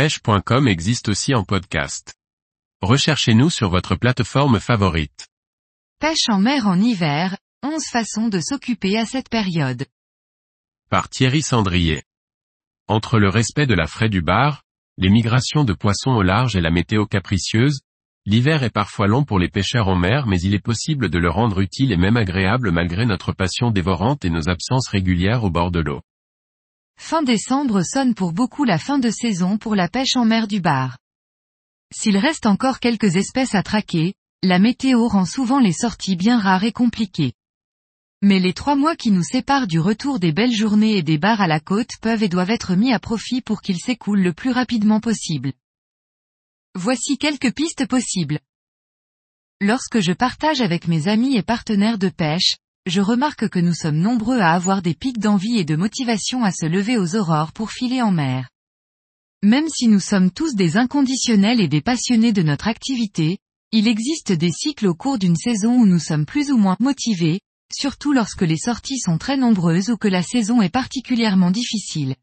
pêche.com existe aussi en podcast. Recherchez-nous sur votre plateforme favorite. Pêche en mer en hiver, 11 façons de s'occuper à cette période. Par Thierry Sandrier. Entre le respect de la fraie du bar, les migrations de poissons au large et la météo capricieuse, l'hiver est parfois long pour les pêcheurs en mer mais il est possible de le rendre utile et même agréable malgré notre passion dévorante et nos absences régulières au bord de l'eau. Fin décembre sonne pour beaucoup la fin de saison pour la pêche en mer du bar. S'il reste encore quelques espèces à traquer, la météo rend souvent les sorties bien rares et compliquées. Mais les trois mois qui nous séparent du retour des belles journées et des bars à la côte peuvent et doivent être mis à profit pour qu'ils s'écoulent le plus rapidement possible. Voici quelques pistes possibles. Lorsque je partage avec mes amis et partenaires de pêche, je remarque que nous sommes nombreux à avoir des pics d'envie et de motivation à se lever aux aurores pour filer en mer. Même si nous sommes tous des inconditionnels et des passionnés de notre activité, il existe des cycles au cours d'une saison où nous sommes plus ou moins motivés, surtout lorsque les sorties sont très nombreuses ou que la saison est particulièrement difficile.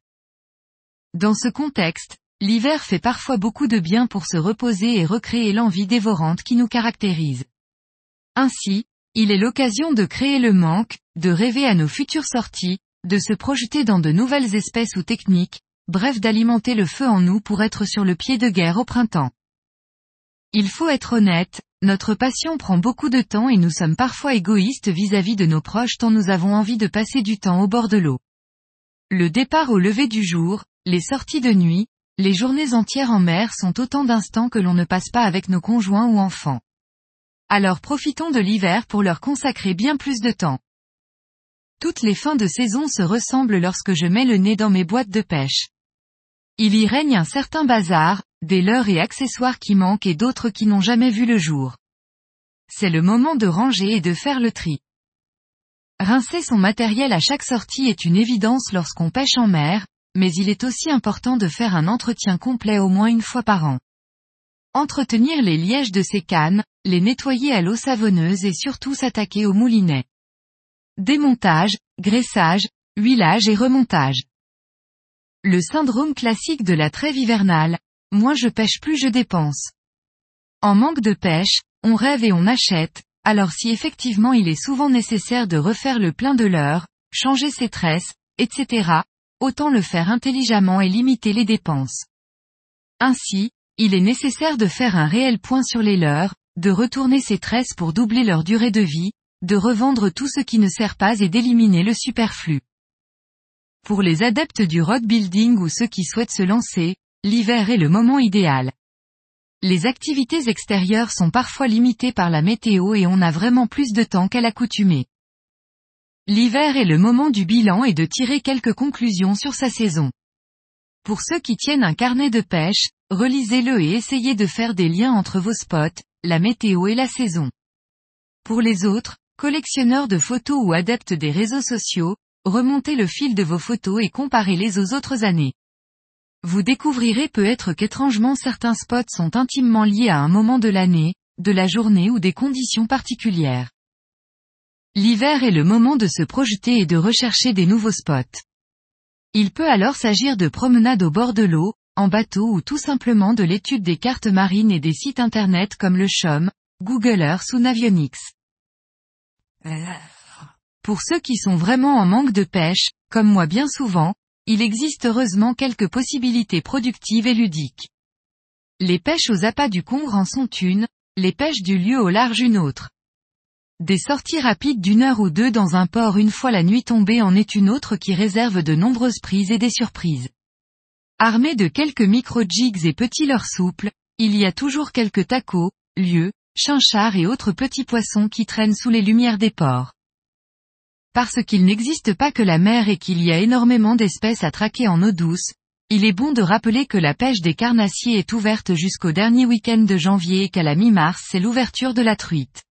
Dans ce contexte, l'hiver fait parfois beaucoup de bien pour se reposer et recréer l'envie dévorante qui nous caractérise. Ainsi, il est l'occasion de créer le manque, de rêver à nos futures sorties, de se projeter dans de nouvelles espèces ou techniques, bref d'alimenter le feu en nous pour être sur le pied de guerre au printemps. Il faut être honnête, notre passion prend beaucoup de temps et nous sommes parfois égoïstes vis-à-vis -vis de nos proches tant nous avons envie de passer du temps au bord de l'eau. Le départ au lever du jour, les sorties de nuit, les journées entières en mer sont autant d'instants que l'on ne passe pas avec nos conjoints ou enfants. Alors profitons de l'hiver pour leur consacrer bien plus de temps. Toutes les fins de saison se ressemblent lorsque je mets le nez dans mes boîtes de pêche. Il y règne un certain bazar, des leurres et accessoires qui manquent et d'autres qui n'ont jamais vu le jour. C'est le moment de ranger et de faire le tri. Rincer son matériel à chaque sortie est une évidence lorsqu'on pêche en mer, mais il est aussi important de faire un entretien complet au moins une fois par an. Entretenir les lièges de ses cannes, les nettoyer à l'eau savonneuse et surtout s'attaquer au moulinet. Démontage, graissage, huilage et remontage. Le syndrome classique de la trêve hivernale, moins je pêche plus je dépense. En manque de pêche, on rêve et on achète, alors si effectivement il est souvent nécessaire de refaire le plein de l'heure, changer ses tresses, etc., autant le faire intelligemment et limiter les dépenses. Ainsi, il est nécessaire de faire un réel point sur les leurs, de retourner ces tresses pour doubler leur durée de vie, de revendre tout ce qui ne sert pas et d'éliminer le superflu. Pour les adeptes du road building ou ceux qui souhaitent se lancer, l'hiver est le moment idéal. Les activités extérieures sont parfois limitées par la météo et on a vraiment plus de temps qu'à l'accoutumée. L'hiver est le moment du bilan et de tirer quelques conclusions sur sa saison. Pour ceux qui tiennent un carnet de pêche, relisez-le et essayez de faire des liens entre vos spots, la météo et la saison. Pour les autres, collectionneurs de photos ou adeptes des réseaux sociaux, remontez le fil de vos photos et comparez-les aux autres années. Vous découvrirez peut-être qu'étrangement certains spots sont intimement liés à un moment de l'année, de la journée ou des conditions particulières. L'hiver est le moment de se projeter et de rechercher des nouveaux spots. Il peut alors s'agir de promenades au bord de l'eau, en bateau ou tout simplement de l'étude des cartes marines et des sites internet comme le CHOM, Google Earth ou Navionics. Pour ceux qui sont vraiment en manque de pêche, comme moi bien souvent, il existe heureusement quelques possibilités productives et ludiques. Les pêches aux appâts du Congre en sont une, les pêches du lieu au large une autre. Des sorties rapides d'une heure ou deux dans un port une fois la nuit tombée en est une autre qui réserve de nombreuses prises et des surprises. Armé de quelques micro-jigs et petits leurres souples, il y a toujours quelques tacos, lieux, chinchards et autres petits poissons qui traînent sous les lumières des ports. Parce qu'il n'existe pas que la mer et qu'il y a énormément d'espèces à traquer en eau douce, il est bon de rappeler que la pêche des carnassiers est ouverte jusqu'au dernier week-end de janvier et qu'à la mi-mars c'est l'ouverture de la truite.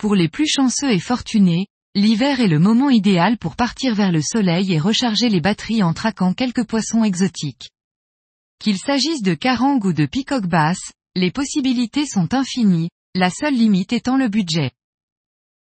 Pour les plus chanceux et fortunés, L'hiver est le moment idéal pour partir vers le soleil et recharger les batteries en traquant quelques poissons exotiques. Qu'il s'agisse de carangue ou de picoque basse, les possibilités sont infinies, la seule limite étant le budget.